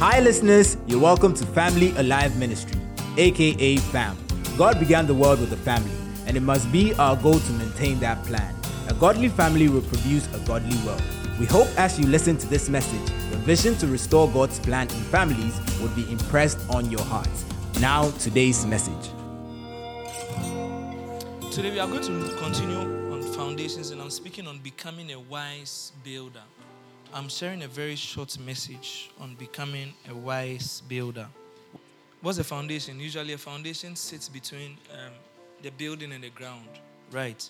Hi, listeners. You're welcome to Family Alive Ministry, aka FAM. God began the world with a family, and it must be our goal to maintain that plan. A godly family will produce a godly world. We hope as you listen to this message, the vision to restore God's plan in families would be impressed on your heart. Now, today's message. Today we are going to continue on foundations, and I'm speaking on becoming a wise builder. I'm sharing a very short message on becoming a wise builder. What's a foundation? Usually, a foundation sits between um, the building and the ground, right?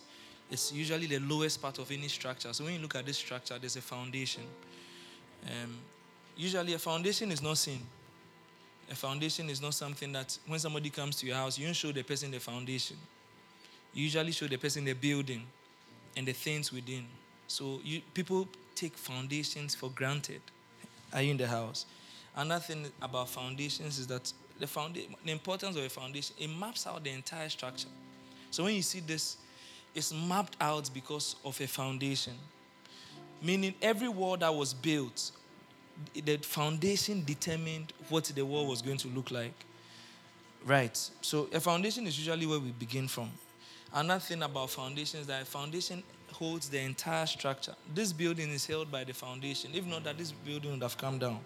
It's usually the lowest part of any structure. So, when you look at this structure, there's a foundation. Um, usually, a foundation is not seen. A foundation is not something that when somebody comes to your house, you don't show the person the foundation. You usually show the person the building and the things within. So you, people take foundations for granted. Are you in the house? Another thing about foundations is that the, founda- the importance of a foundation, it maps out the entire structure. So when you see this, it's mapped out because of a foundation. Meaning every wall that was built, the foundation determined what the wall was going to look like. Right. So a foundation is usually where we begin from. Another thing about foundations that a foundation holds the entire structure. This building is held by the foundation. If not, that this building would have come down.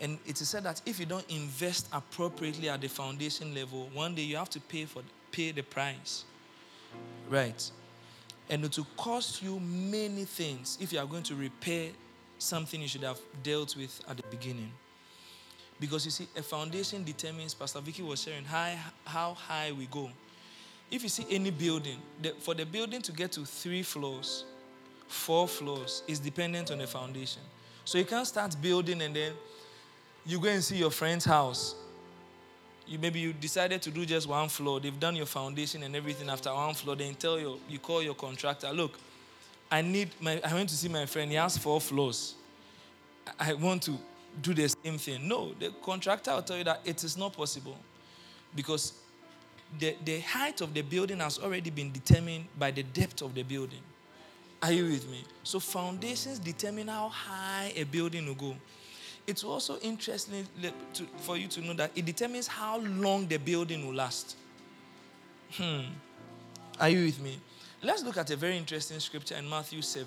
And it is said that if you don't invest appropriately at the foundation level, one day you have to pay for pay the price. Right. And it will cost you many things if you are going to repair something you should have dealt with at the beginning. Because you see, a foundation determines, Pastor Vicky was sharing, high, how high we go if you see any building, the, for the building to get to three floors, four floors, is dependent on the foundation. So you can't start building and then you go and see your friend's house. You maybe you decided to do just one floor. They've done your foundation and everything after one floor. Then tell you, you call your contractor, look, I need my I went to see my friend, he has four floors. I want to do the same thing. No, the contractor will tell you that it is not possible because the, the height of the building has already been determined by the depth of the building. Are you with me? So foundations determine how high a building will go. It's also interesting to, for you to know that it determines how long the building will last. Hmm. Are you with me? Let's look at a very interesting scripture in Matthew 7.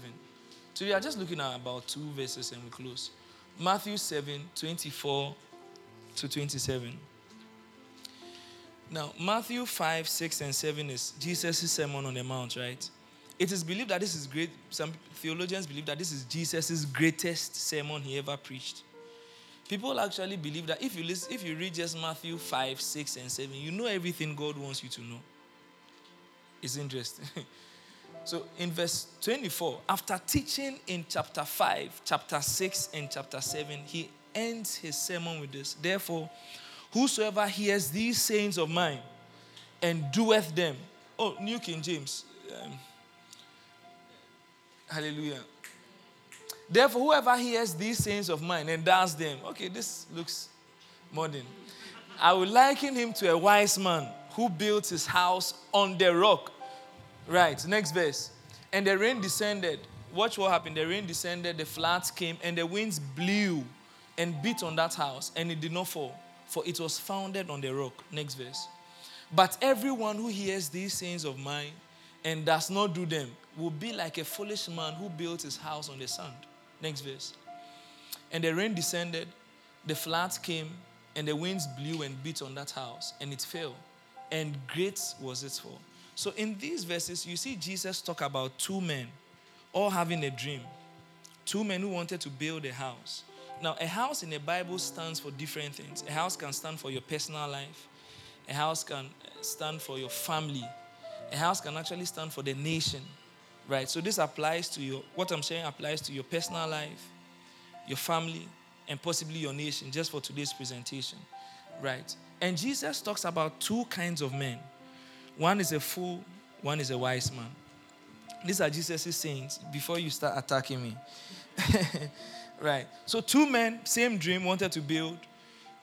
So we are just looking at about two verses and we close. Matthew 7, 24 to 27. Now, Matthew 5, 6, and 7 is Jesus' Sermon on the Mount, right? It is believed that this is great. Some theologians believe that this is Jesus' greatest sermon he ever preached. People actually believe that if you listen, if you read just Matthew 5, 6, and 7, you know everything God wants you to know. It's interesting. so in verse 24, after teaching in chapter 5, chapter 6, and chapter 7, he ends his sermon with this. Therefore, Whosoever hears these sayings of mine and doeth them. Oh, New King James. Um, hallelujah. Therefore, whoever hears these sayings of mine and does them. Okay, this looks modern. I would liken him to a wise man who built his house on the rock. Right, next verse. And the rain descended. Watch what happened. The rain descended, the floods came, and the winds blew and beat on that house, and it did not fall for it was founded on the rock. Next verse. But everyone who hears these sayings of mine and does not do them will be like a foolish man who built his house on the sand. Next verse. And the rain descended, the floods came, and the winds blew and beat on that house, and it fell. And great was its fall. So in these verses, you see Jesus talk about two men all having a dream. Two men who wanted to build a house. Now, a house in the Bible stands for different things. A house can stand for your personal life, a house can stand for your family, a house can actually stand for the nation, right? So, this applies to your, what I'm saying applies to your personal life, your family, and possibly your nation, just for today's presentation, right? And Jesus talks about two kinds of men one is a fool, one is a wise man. These are Jesus' sayings before you start attacking me. Right. So two men, same dream, wanted to build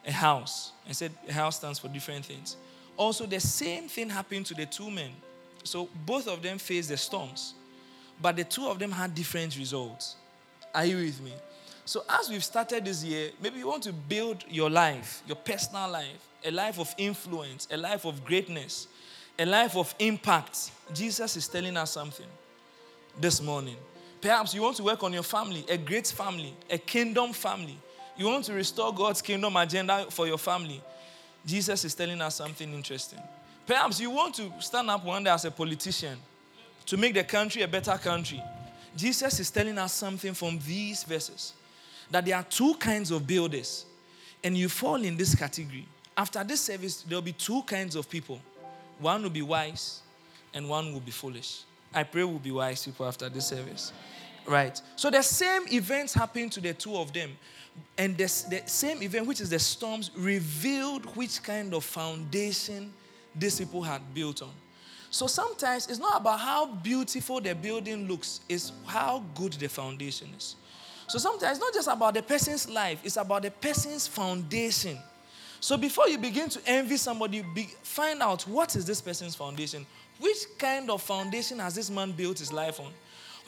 a house. And said a house stands for different things. Also, the same thing happened to the two men. So both of them faced the storms. But the two of them had different results. Are you with me? So, as we've started this year, maybe you want to build your life, your personal life, a life of influence, a life of greatness, a life of impact. Jesus is telling us something this morning. Perhaps you want to work on your family, a great family, a kingdom family. You want to restore God's kingdom agenda for your family. Jesus is telling us something interesting. Perhaps you want to stand up one day as a politician to make the country a better country. Jesus is telling us something from these verses that there are two kinds of builders, and you fall in this category. After this service, there will be two kinds of people one will be wise, and one will be foolish. I pray we'll be wise people after this service. Right. So the same events happened to the two of them. And the, the same event, which is the storms, revealed which kind of foundation these people had built on. So sometimes it's not about how beautiful the building looks, it's how good the foundation is. So sometimes it's not just about the person's life, it's about the person's foundation. So before you begin to envy somebody, be, find out what is this person's foundation. Which kind of foundation has this man built his life on?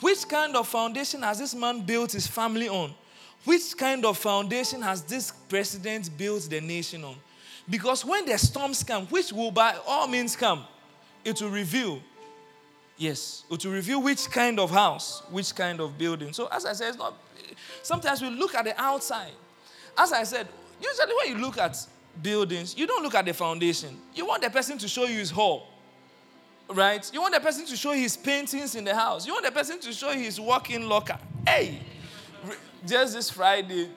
Which kind of foundation has this man built his family on? Which kind of foundation has this president built the nation on? Because when the storms come, which will by all means come, it will reveal. Yes, it will reveal which kind of house, which kind of building. So, as I said, it's not. Sometimes we look at the outside. As I said, usually when you look at buildings, you don't look at the foundation. You want the person to show you his hall, right? You want the person to show his paintings in the house. You want the person to show his walk-in locker. Hey, just this Friday,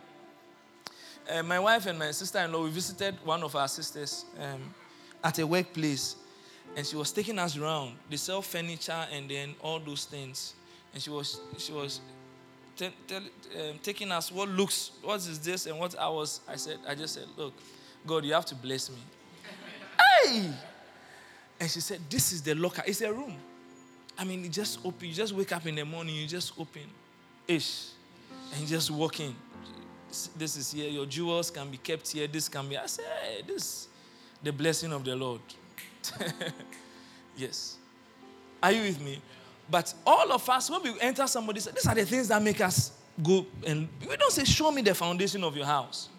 uh, my wife and my sister-in-law we visited one of our sisters um, at a workplace and she was taking us around. They sell furniture and then all those things. And she was she was t- t- um, taking us what looks what is this and what I was. I said I just said, look, God, you have to bless me. hey, and she said, this is the locker. It's a room. I mean, you just open. You just wake up in the morning. You just open, ish, and you just walk in. This is here. Your jewels can be kept here. This can be. I said, hey, this, the blessing of the Lord. yes. Are you with me? But all of us, when we enter somebody's, these are the things that make us go and we don't say, Show me the foundation of your house.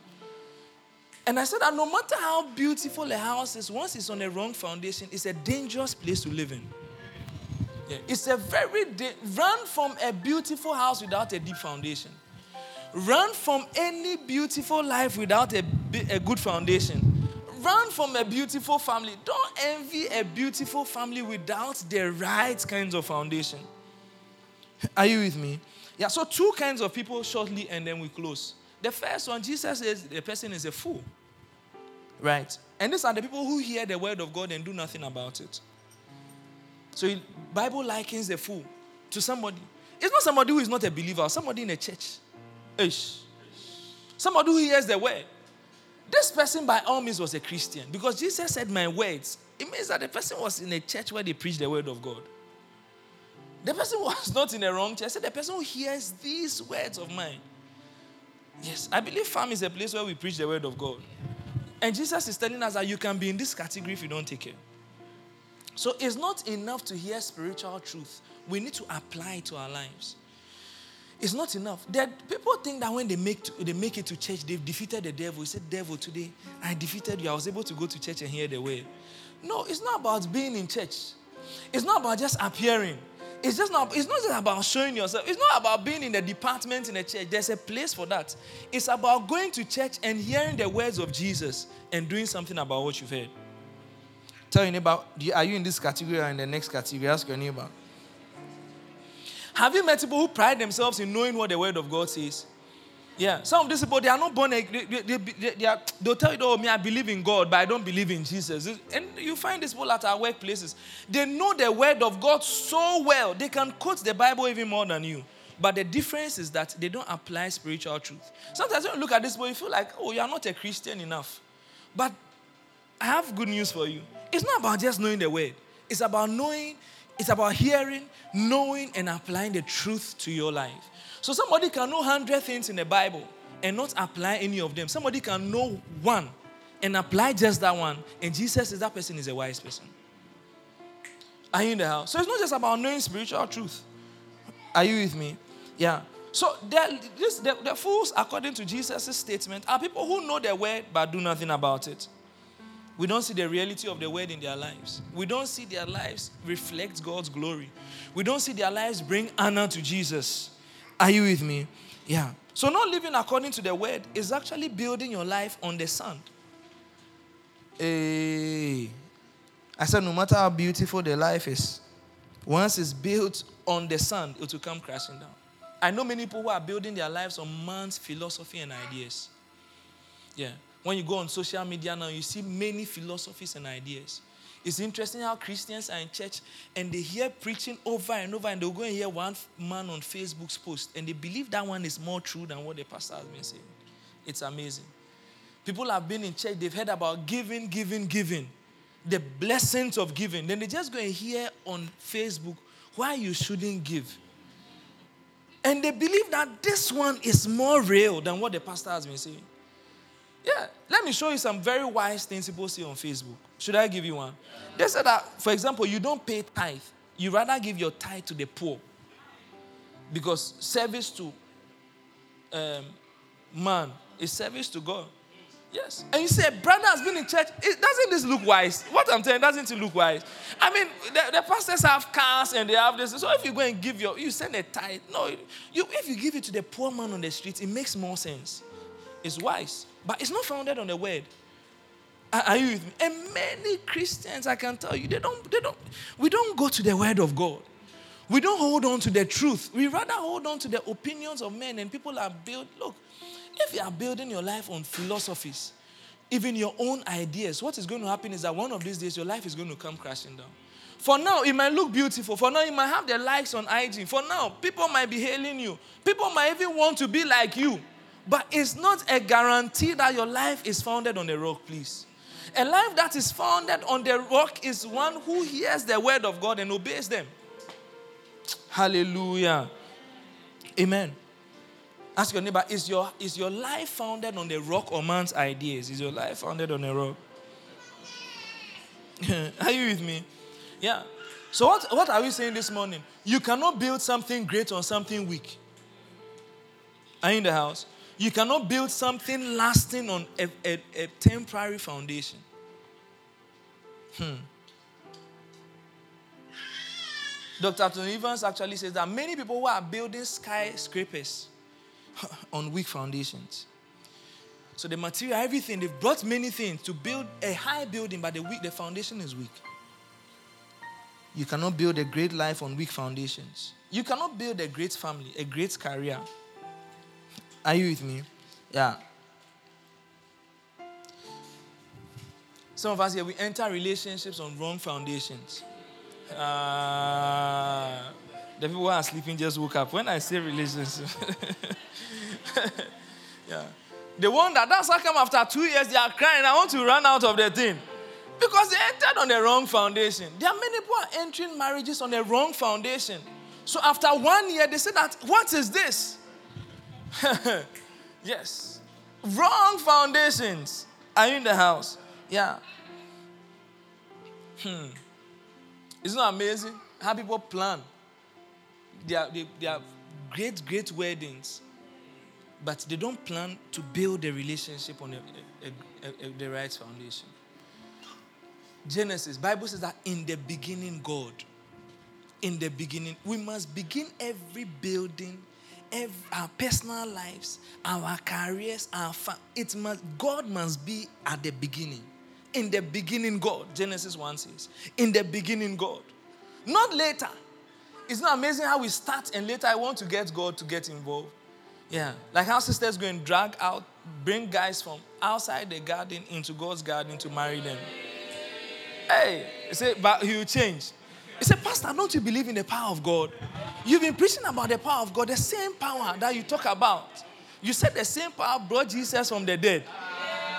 And I said that no matter how beautiful a house is, once it's on a wrong foundation, it's a dangerous place to live in. Yeah. It's a very, run from a beautiful house without a deep foundation. Run from any beautiful life without a, a good foundation run from a beautiful family. Don't envy a beautiful family without the right kinds of foundation. Are you with me? Yeah, so two kinds of people shortly, and then we close. The first one, Jesus says the person is a fool. Right? And these are the people who hear the word of God and do nothing about it. So Bible likens the fool to somebody. It's not somebody who is not a believer, somebody in a church. Ish. Somebody who hears the word this person, by all means, was a Christian because Jesus said, My words. It means that the person was in a church where they preach the word of God. The person was not in a wrong church. I said, The person who hears these words of mine. Yes, I believe FAM is a place where we preach the word of God. And Jesus is telling us that you can be in this category if you don't take care. So it's not enough to hear spiritual truth. We need to apply it to our lives. It's not enough. That people think that when they make to, they make it to church, they've defeated the devil. He said, "Devil, today I defeated you. I was able to go to church and hear the word." No, it's not about being in church. It's not about just appearing. It's just not. It's not just about showing yourself. It's not about being in the department in a church. There's a place for that. It's about going to church and hearing the words of Jesus and doing something about what you've heard. Tell your neighbor, are you in this category or in the next category? Ask your neighbor. Have you met people who pride themselves in knowing what the Word of God says? Yeah, some of these people, they are not born, they, they, they, they are, they'll tell you, oh, me, I believe in God, but I don't believe in Jesus. And you find these people at our workplaces. They know the Word of God so well, they can quote the Bible even more than you. But the difference is that they don't apply spiritual truth. Sometimes when you look at this, boy, you feel like, oh, you are not a Christian enough. But I have good news for you. It's not about just knowing the Word, it's about knowing it's about hearing, knowing, and applying the truth to your life. So somebody can know 100 things in the Bible and not apply any of them. Somebody can know one and apply just that one. And Jesus says that person is a wise person. Are you in the house? So it's not just about knowing spiritual truth. Are you with me? Yeah. So this, the, the fools, according to Jesus' statement, are people who know the word but do nothing about it. We don't see the reality of the word in their lives. We don't see their lives reflect God's glory. We don't see their lives bring honor to Jesus. Are you with me? Yeah. So, not living according to the word is actually building your life on the sand. Hey. I said, no matter how beautiful the life is, once it's built on the sand, it will come crashing down. I know many people who are building their lives on man's philosophy and ideas. Yeah. When you go on social media now, you see many philosophies and ideas. It's interesting how Christians are in church and they hear preaching over and over, and they'll go and hear one man on Facebook's post, and they believe that one is more true than what the pastor has been saying. It's amazing. People have been in church, they've heard about giving, giving, giving, the blessings of giving. Then they just go and hear on Facebook why you shouldn't give. And they believe that this one is more real than what the pastor has been saying. Yeah, let me show you some very wise things people say on Facebook. Should I give you one? They said that, for example, you don't pay tithe. You rather give your tithe to the poor. Because service to um, man is service to God. Yes. And you say, brother has been in church. It, doesn't this look wise? What I'm telling doesn't it look wise? I mean, the, the, pastors have cars and they have this. So if you go and give your, you send a tithe. No, you, if you give it to the poor man on the street, it makes more sense. It's wise. But it's not founded on the word. Are you with me? And many Christians, I can tell you, they don't, they don't, we don't go to the word of God. We don't hold on to the truth. We rather hold on to the opinions of men and people are built. Look, if you are building your life on philosophies, even your own ideas, what is going to happen is that one of these days your life is going to come crashing down. For now, it might look beautiful. For now, you might have the likes on IG. For now, people might be hailing you. People might even want to be like you. But it's not a guarantee that your life is founded on a rock, please. A life that is founded on the rock is one who hears the word of God and obeys them. Hallelujah. Amen. Ask your neighbor, is your, is your life founded on the rock or man's ideas? Is your life founded on a rock? are you with me? Yeah. So, what, what are we saying this morning? You cannot build something great on something weak. Are you in the house? You cannot build something lasting on a, a, a temporary foundation. Hmm. Dr. Tony Evans actually says that many people who are building skyscrapers on weak foundations. So the material, everything, they've brought many things to build a high building, but the weak, the foundation is weak. You cannot build a great life on weak foundations. You cannot build a great family, a great career, are you with me? Yeah. Some of us here, we enter relationships on wrong foundations. Uh, the people who are sleeping just woke up. When I say relationship, yeah. The one that that's not come after two years, they are crying, I want to run out of the thing. Because they entered on the wrong foundation. There are many people are entering marriages on the wrong foundation. So after one year, they say that, what is this? yes. Wrong foundations. Are you in the house? Yeah. Hmm. Isn't it amazing how people plan? They are, they, are great, great weddings, but they don't plan to build a relationship on a, a, a, the right foundation. Genesis, Bible says that in the beginning, God. In the beginning, we must begin every building our personal lives, our careers, our fa- it must God must be at the beginning. In the beginning, God. Genesis 1 says. In the beginning, God. Not later. It's not amazing how we start and later I want to get God to get involved. Yeah. Like how sisters go and drag out, bring guys from outside the garden into God's garden to marry them. Hey, say, but he will change. He said, Pastor, don't you believe in the power of God? You've been preaching about the power of God, the same power that you talk about. You said the same power brought Jesus from the dead.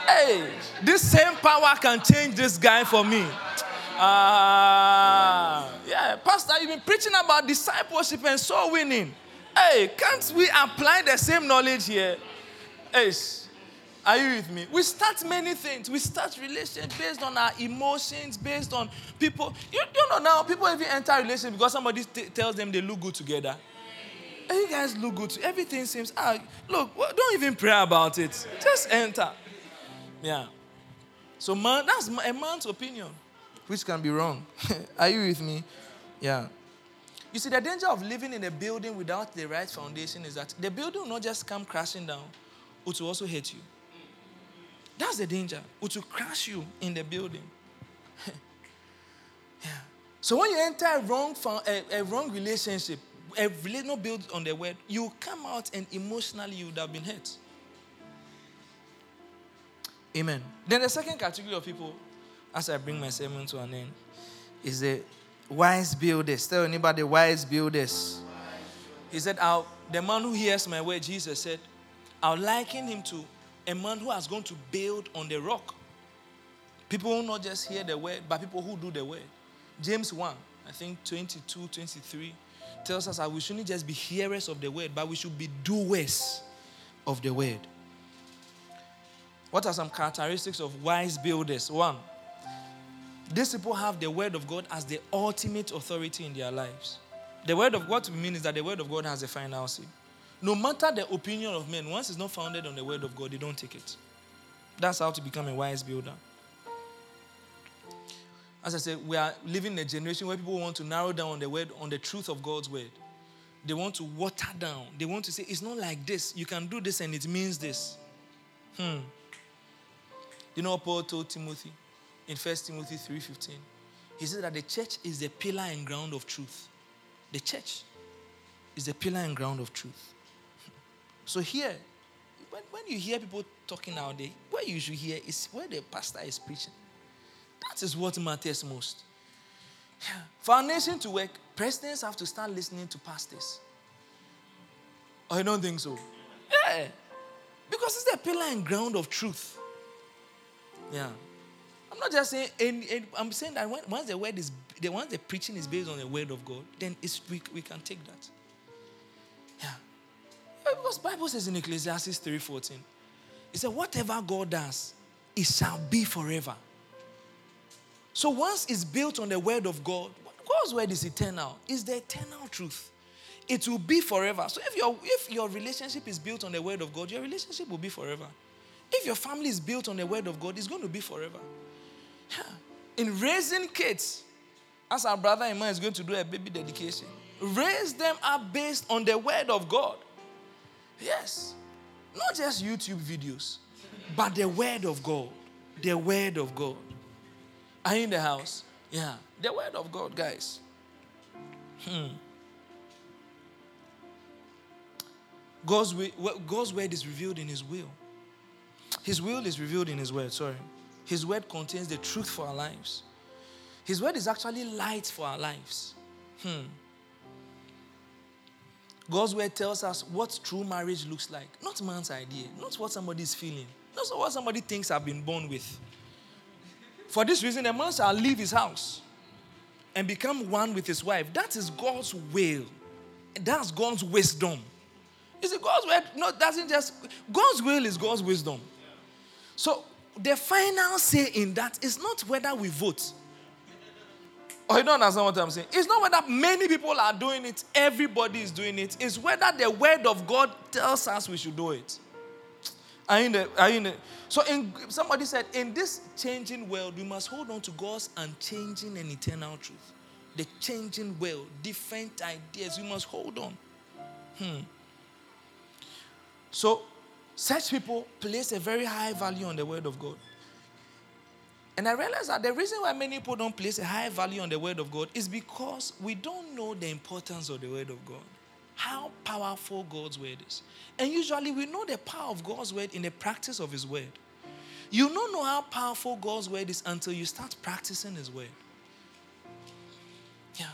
Hey, this same power can change this guy for me. Ah, yeah, Pastor, you've been preaching about discipleship and soul winning. Hey, can't we apply the same knowledge here? Hey, are you with me? We start many things. We start relations based on our emotions, based on people. You, you know now, people even enter relations because somebody t- tells them they look good together. And you guys look good. Too. Everything seems, ah, look, don't even pray about it. Just enter. Yeah. So, man, that's a man's opinion, which can be wrong. Are you with me? Yeah. You see, the danger of living in a building without the right foundation is that the building will not just come crashing down, it will also hit you. That's the danger. It will crash you in the building. yeah. So when you enter a wrong, a, a wrong relationship, a relationship not built on the word, you come out and emotionally you would have been hurt. Amen. Then the second category of people, as I bring my sermon to an end, is the wise builders. Tell anybody wise builders. He said, I'll, the man who hears my word, Jesus said, I'll liken him to a man who has gone to build on the rock. People will not just hear the word, but people who do the word. James 1, I think 22, 23, tells us that we shouldn't just be hearers of the word, but we should be doers of the word. What are some characteristics of wise builders? One, these people have the word of God as the ultimate authority in their lives. The word of God, what we mean is that the word of God has a final say. No matter the opinion of men, once it's not founded on the word of God, they don't take it. That's how to become a wise builder. As I said, we are living in a generation where people want to narrow down on the word, on the truth of God's word. They want to water down. They want to say, it's not like this. You can do this and it means this. Hmm. You know what Paul told Timothy in 1 Timothy 3.15? He said that the church is the pillar and ground of truth. The church is the pillar and ground of truth. So here, when, when you hear people talking nowadays, where you should hear is where the pastor is preaching. That is what matters most. For our nation to work, presidents have to start listening to pastors. I don't think so. Yeah. Because it's the pillar and ground of truth. Yeah. I'm not just saying, and, and I'm saying that when, once the word is, the once the preaching is based on the word of God, then we, we can take that. Because Bible says in Ecclesiastes 3.14, it said, whatever God does, it shall be forever. So once it's built on the word of God, God's word is eternal. It's the eternal truth. It will be forever. So if your if your relationship is built on the word of God, your relationship will be forever. If your family is built on the word of God, it's going to be forever. In raising kids, as our brother Iman is going to do a baby dedication, raise them up based on the word of God. Yes. Not just YouTube videos, but the word of God. The word of God. Are you in the house? Yeah. The word of God, guys. Hmm. God's, God's word is revealed in His will. His will is revealed in His word, sorry. His word contains the truth for our lives. His word is actually light for our lives. Hmm. God's word tells us what true marriage looks like. Not man's idea, not what somebody's feeling, not what somebody thinks I've been born with. For this reason, a man shall leave his house and become one with his wife. That is God's will. That's God's wisdom. You see, God's word no, doesn't just God's will is God's wisdom. So the final say in that is not whether we vote. Oh, you don't understand what I'm saying? It's not whether many people are doing it, everybody is doing it. It's whether the word of God tells us we should do it. Are you in the, are you in the, so in, somebody said, in this changing world, we must hold on to God's unchanging and eternal truth. The changing world, different ideas, we must hold on. Hmm. So such people place a very high value on the word of God. And I realize that the reason why many people don't place a high value on the word of God is because we don't know the importance of the word of God. How powerful God's word is. And usually we know the power of God's word in the practice of his word. You don't know how powerful God's word is until you start practicing his word. Yeah.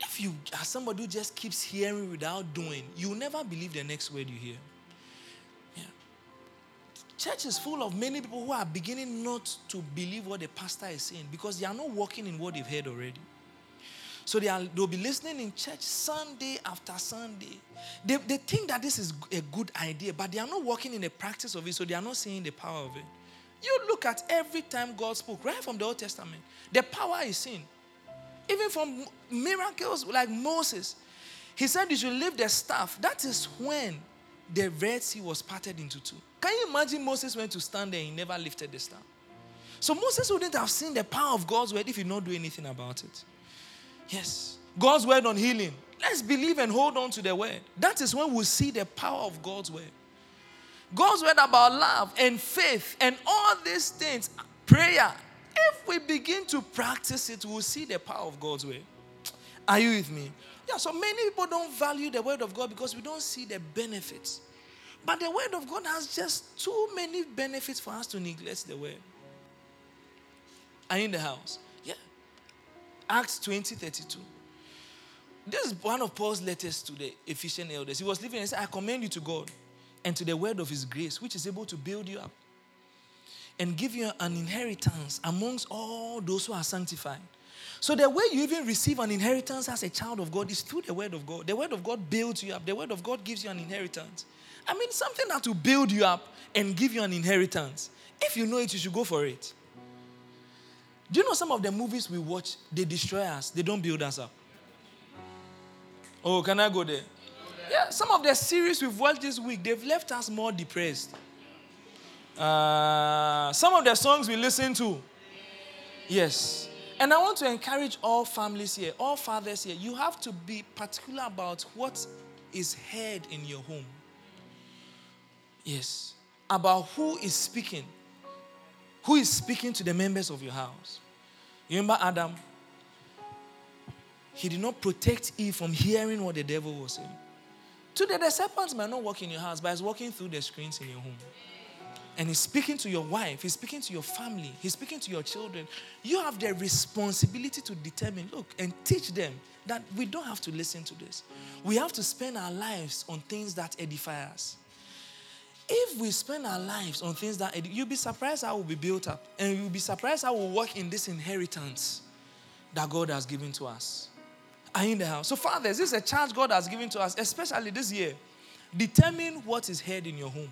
If you are somebody who just keeps hearing without doing, you'll never believe the next word you hear. Church is full of many people who are beginning not to believe what the pastor is saying because they are not walking in what they've heard already. So they are, they'll be listening in church Sunday after Sunday. They, they think that this is a good idea, but they are not walking in the practice of it, so they are not seeing the power of it. You look at every time God spoke, right from the Old Testament, the power is seen. Even from miracles like Moses, He said you should lift the staff. That is when the Red Sea was parted into two. Can you imagine Moses went to stand there and he never lifted the staff? So Moses wouldn't have seen the power of God's word if he not do anything about it. Yes. God's word on healing. Let's believe and hold on to the word. That is when we see the power of God's word. God's word about love and faith and all these things, prayer. If we begin to practice it, we'll see the power of God's word. Are you with me? Yeah, so many people don't value the word of God because we don't see the benefits. But the word of God has just too many benefits for us to neglect the word. Are in the house? Yeah. Acts 20 32. This is one of Paul's letters to the Ephesian elders. He was living and said, I commend you to God and to the word of his grace, which is able to build you up and give you an inheritance amongst all those who are sanctified. So, the way you even receive an inheritance as a child of God is through the word of God. The word of God builds you up, the word of God gives you an inheritance. I mean, something that will build you up and give you an inheritance. If you know it, you should go for it. Do you know some of the movies we watch, they destroy us, they don't build us up? Oh, can I go there? Yeah, some of the series we've watched this week, they've left us more depressed. Uh, some of the songs we listen to, yes. And I want to encourage all families here, all fathers here, you have to be particular about what is heard in your home. Yes. About who is speaking. Who is speaking to the members of your house. You remember Adam? He did not protect Eve from hearing what the devil was saying. Today, the serpent might not walk in your house, but he's walking through the screens in your home. And he's speaking to your wife, he's speaking to your family, he's speaking to your children. You have the responsibility to determine, look, and teach them that we don't have to listen to this. We have to spend our lives on things that edify us. If we spend our lives on things that you'll be surprised how we'll be built up. And you'll be surprised how we'll work in this inheritance that God has given to us are in the house. So, fathers, this is a charge God has given to us, especially this year. Determine what is heard in your home.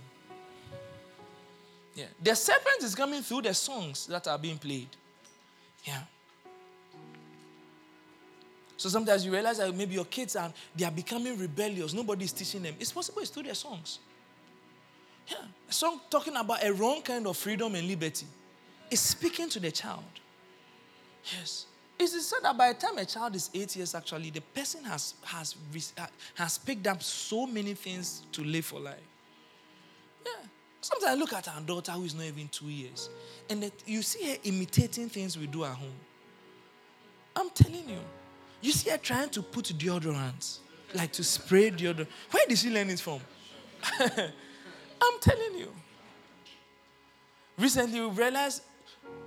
Yeah. The serpent is coming through the songs that are being played. Yeah. So sometimes you realize that maybe your kids are they are becoming rebellious. Nobody is teaching them. It's possible it's through their songs. Yeah. Song talking about a wrong kind of freedom and liberty. It's speaking to the child. Yes. It is said that by the time a child is eight years, actually, the person has, has, uh, has picked up so many things to live for life. Yeah. Sometimes I look at our daughter who is not even two years, and that you see her imitating things we do at home. I'm telling you. You see her trying to put deodorant, like to spray deodorant. Where did she learn it from? I'm telling you. Recently, we realized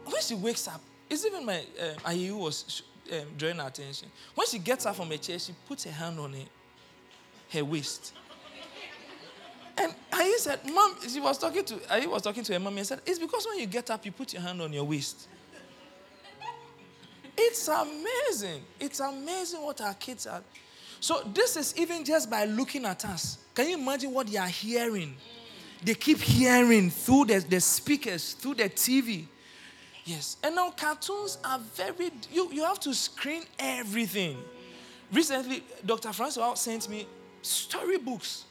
when she wakes up, it's even my uh, Ayu was um, drawing attention. When she gets up from her chair, she puts her hand on her, her waist. And Ayu said, Mom, she was talking to Ayu was talking to her mommy and said, It's because when you get up, you put your hand on your waist. It's amazing. It's amazing what our kids are. So this is even just by looking at us. Can you imagine what they are hearing? They keep hearing through the, the speakers, through the TV. Yes. And now cartoons are very, you, you have to screen everything. Recently, Dr. Francois sent me storybooks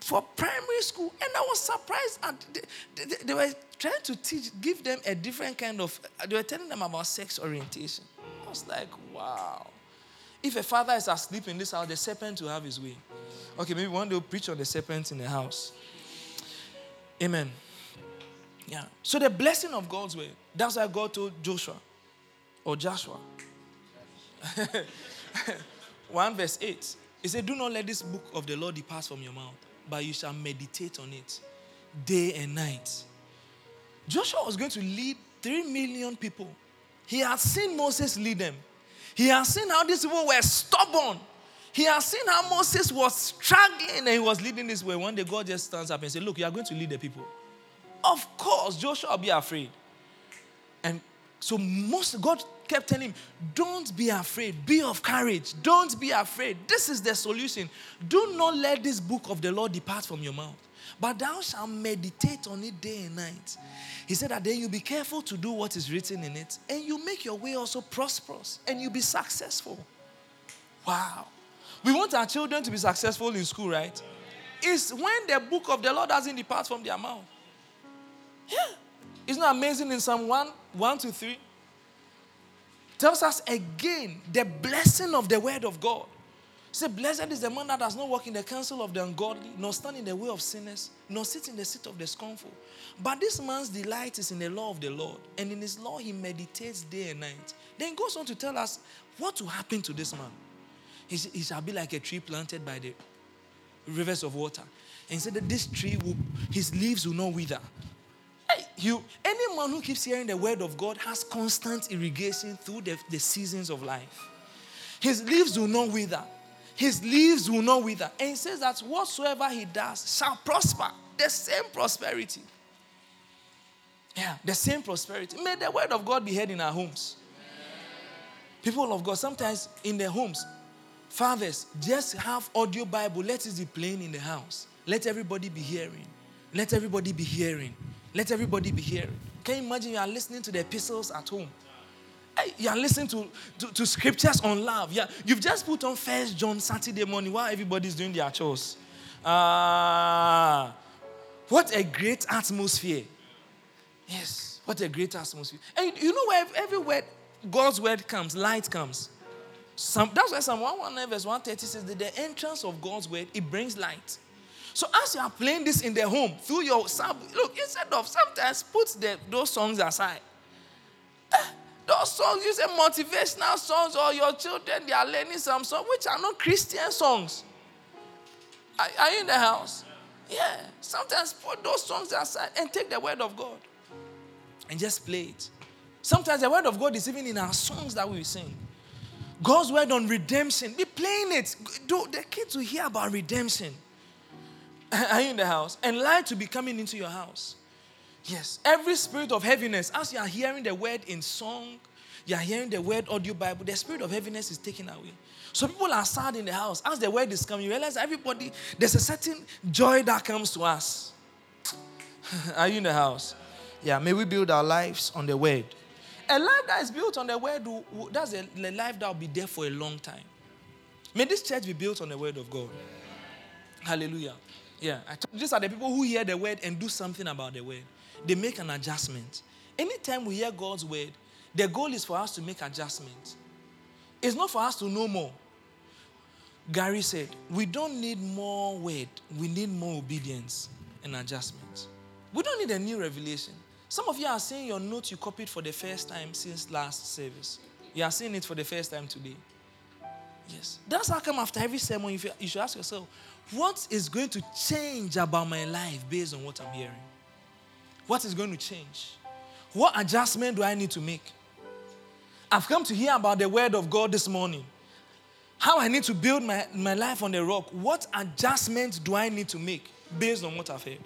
for primary school, and I was surprised. At they, they, they, were trying to teach, give them a different kind of, they were telling them about sex orientation. I was like, wow. If a father is asleep in this house, the serpent will have his way. Okay, maybe one day we'll preach on the serpent in the house. Amen. Yeah. So the blessing of God's way. That's why God told Joshua or Joshua. 1 verse 8. He said, Do not let this book of the Lord depart from your mouth, but you shall meditate on it day and night. Joshua was going to lead 3 million people. He had seen Moses lead them. He had seen how these people were stubborn. He has seen how Moses was struggling and he was leading this way. One day, God just stands up and says, Look, you are going to lead the people. Of course, Joshua will be afraid. And so most God kept telling him, Don't be afraid, be of courage, don't be afraid. This is the solution. Do not let this book of the Lord depart from your mouth, but thou shalt meditate on it day and night. He said that then you be careful to do what is written in it, and you make your way also prosperous, and you be successful. Wow. We want our children to be successful in school, right? It's when the book of the Lord doesn't depart from their mouth. Yeah. Isn't that amazing in Psalm 1, 1 to 3? Tells us again the blessing of the word of God. Say, blessed is the man that does not walk in the counsel of the ungodly, nor stand in the way of sinners, nor sit in the seat of the scornful. But this man's delight is in the law of the Lord, and in his law he meditates day and night. Then he goes on to tell us what will happen to this man. He, he shall be like a tree planted by the rivers of water. And he said that this tree will, his leaves will not wither. Hey, you, anyone who keeps hearing the word of God has constant irrigation through the, the seasons of life. His leaves will not wither his leaves will not wither. And he says that whatsoever he does shall prosper. The same prosperity. Yeah, the same prosperity. May the word of God be heard in our homes. People of God, sometimes in their homes, fathers, just have audio Bible. Let it be playing in the house. Let everybody be hearing. Let everybody be hearing. Let everybody be hearing. Can you imagine you are listening to the epistles at home? you are listening to, to, to, scriptures on love. Yeah, you've just put on First John Saturday morning while everybody's doing their chores. Ah, uh, what a great atmosphere! Yes, what a great atmosphere. And you know where everywhere God's word comes, light comes. Some, that's why Psalm 119 verse 130 says that the entrance of God's word it brings light. So as you are playing this in the home through your sub, look instead of sometimes put the, those songs aside. Eh, those songs, you say motivational songs, or your children, they are learning some songs which are not Christian songs. Are, are you in the house? Yeah. Sometimes put those songs aside and take the word of God and just play it. Sometimes the word of God is even in our songs that we sing. God's word on redemption. Be playing it. Do the kids will hear about redemption. Are you in the house? And light to be coming into your house. Yes. Every spirit of heaviness, as you are hearing the word in song, you are hearing the word audio Bible, the spirit of heaviness is taken away. So people are sad in the house. As the word is coming, you realize everybody, there's a certain joy that comes to us. are you in the house? Yeah, may we build our lives on the word. A life that is built on the word, that's a, a life that will be there for a long time. May this church be built on the word of God. Hallelujah. Yeah, these are the people who hear the word and do something about the word they make an adjustment. Anytime we hear God's word, the goal is for us to make adjustments. It's not for us to know more. Gary said, We don't need more word, we need more obedience and adjustments. We don't need a new revelation. Some of you are seeing your notes you copied for the first time since last service. You are seeing it for the first time today. Yes. That's how come after every sermon, you you should ask yourself, what is going to change about my life based on what I'm hearing? What is going to change? What adjustment do I need to make? I've come to hear about the word of God this morning. How I need to build my, my life on the rock. What adjustments do I need to make based on what I've heard?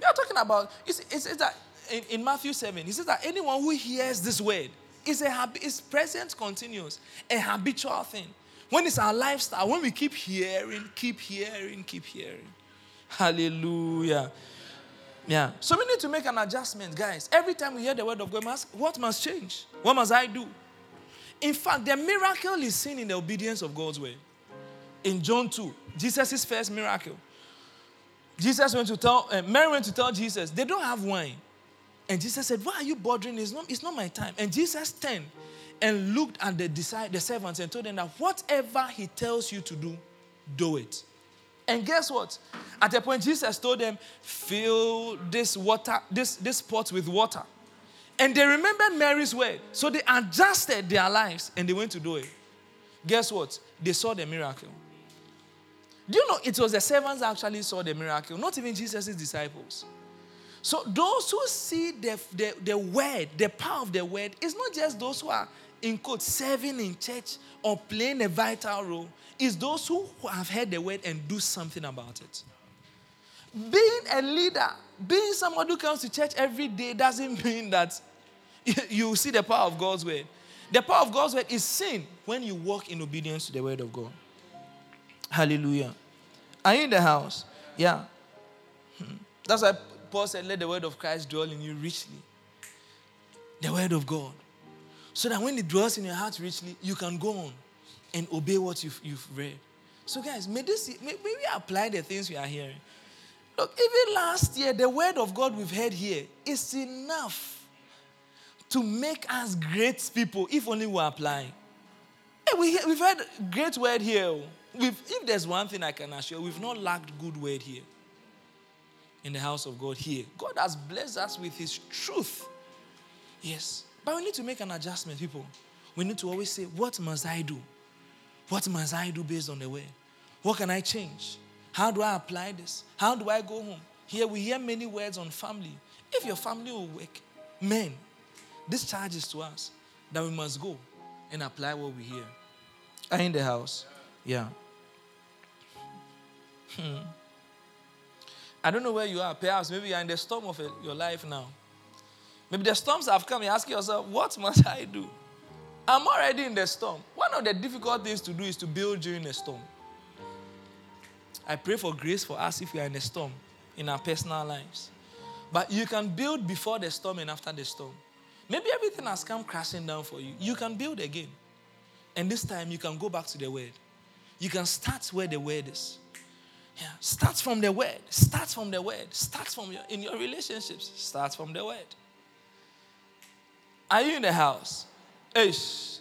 We are talking about, it's, it's that in, in, Matthew 7, he says that anyone who hears this word is a it's present continuous, a habitual thing. When it's our lifestyle, when we keep hearing, keep hearing, keep hearing. Hallelujah. Yeah. So we need to make an adjustment, guys. Every time we hear the word of God, must, what must change? What must I do? In fact, the miracle is seen in the obedience of God's way. In John 2, Jesus' first miracle. Jesus went to tell, uh, Mary went to tell Jesus, they don't have wine. And Jesus said, Why are you bothering? It's not, it's not my time. And Jesus turned and looked at the, the servants and told them that whatever he tells you to do, do it. And guess what? At a point, Jesus told them, fill this water, this, this pot with water. And they remembered Mary's word. So they adjusted their lives and they went to do it. Guess what? They saw the miracle. Do you know it was the servants actually saw the miracle, not even Jesus' disciples. So those who see the, the, the word, the power of the word, it's not just those who are in quote serving in church or playing a vital role is those who have heard the word and do something about it. Being a leader, being someone who comes to church every day doesn't mean that you see the power of God's word. The power of God's word is seen when you walk in obedience to the word of God. Hallelujah. Are you in the house? Yeah. Hmm. That's why Paul said, Let the word of Christ dwell in you richly. The word of God. So that when it dwells in your heart richly, you can go on and obey what you've, you've read. So, guys, may, this, may, may we apply the things we are hearing. Look, even last year, the word of God we've heard here is enough to make us great people if only we're applying. Hey, we, we've heard great word here. We've, if there's one thing I can assure, we've not lacked good word here in the house of God here. God has blessed us with His truth. Yes. But we need to make an adjustment, people. We need to always say, What must I do? What must I do based on the word? What can I change? How do I apply this? How do I go home? Here we hear many words on family. If your family will work, men, this charge is to us that we must go and apply what we hear. Are in the house? Yeah. Hmm. I don't know where you are. Perhaps maybe you're in the storm of your life now. Maybe the storms have come. You ask yourself, what must I do? I'm already in the storm. One of the difficult things to do is to build during a storm. I pray for grace for us if we are in a storm in our personal lives. But you can build before the storm and after the storm. Maybe everything has come crashing down for you. You can build again. And this time you can go back to the word. You can start where the word is. Yeah. From the word. Start from the word. Start from your in your relationships. Start from the word. Are you in the house? Ish.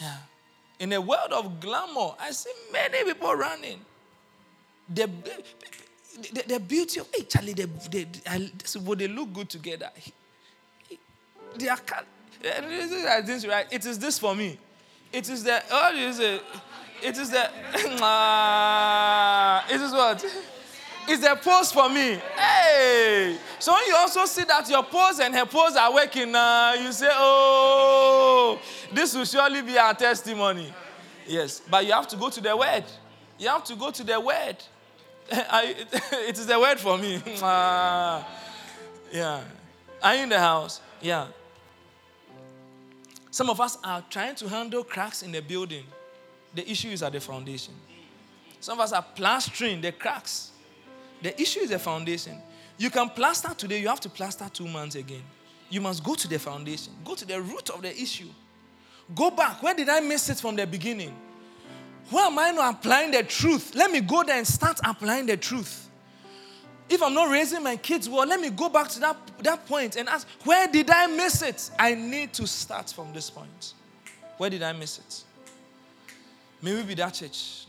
Yeah. In a world of glamour, I see many people running. The, the, the beauty of, hey, Charlie, they, they, they look good together. They are, eh, this right. It is this for me. It is the, oh, is it? It is the, it is what? It's the pose for me. Hey! So when you also see that your pose and her pose are working, uh, you say, oh, this will surely be our testimony. Yes, but you have to go to the word. You have to go to the word. I, it is the word for me. uh, yeah. Are you in the house? Yeah. Some of us are trying to handle cracks in the building. The issue is at the foundation. Some of us are plastering the cracks. The issue is the foundation. You can plaster today, you have to plaster two months again. You must go to the foundation, go to the root of the issue. Go back. Where did I miss it from the beginning? Where am I not applying the truth? Let me go there and start applying the truth. If I'm not raising my kids well, let me go back to that, that point and ask, where did I miss it? I need to start from this point. Where did I miss it? May we be that church.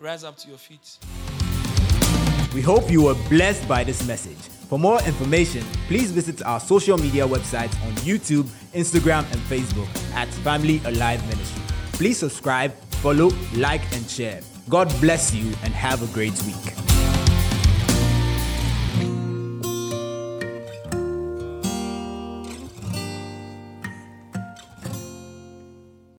Rise up to your feet. We hope you were blessed by this message. For more information, please visit our social media websites on YouTube, Instagram, and Facebook at Family Alive Ministry. Please subscribe, follow, like, and share. God bless you and have a great week.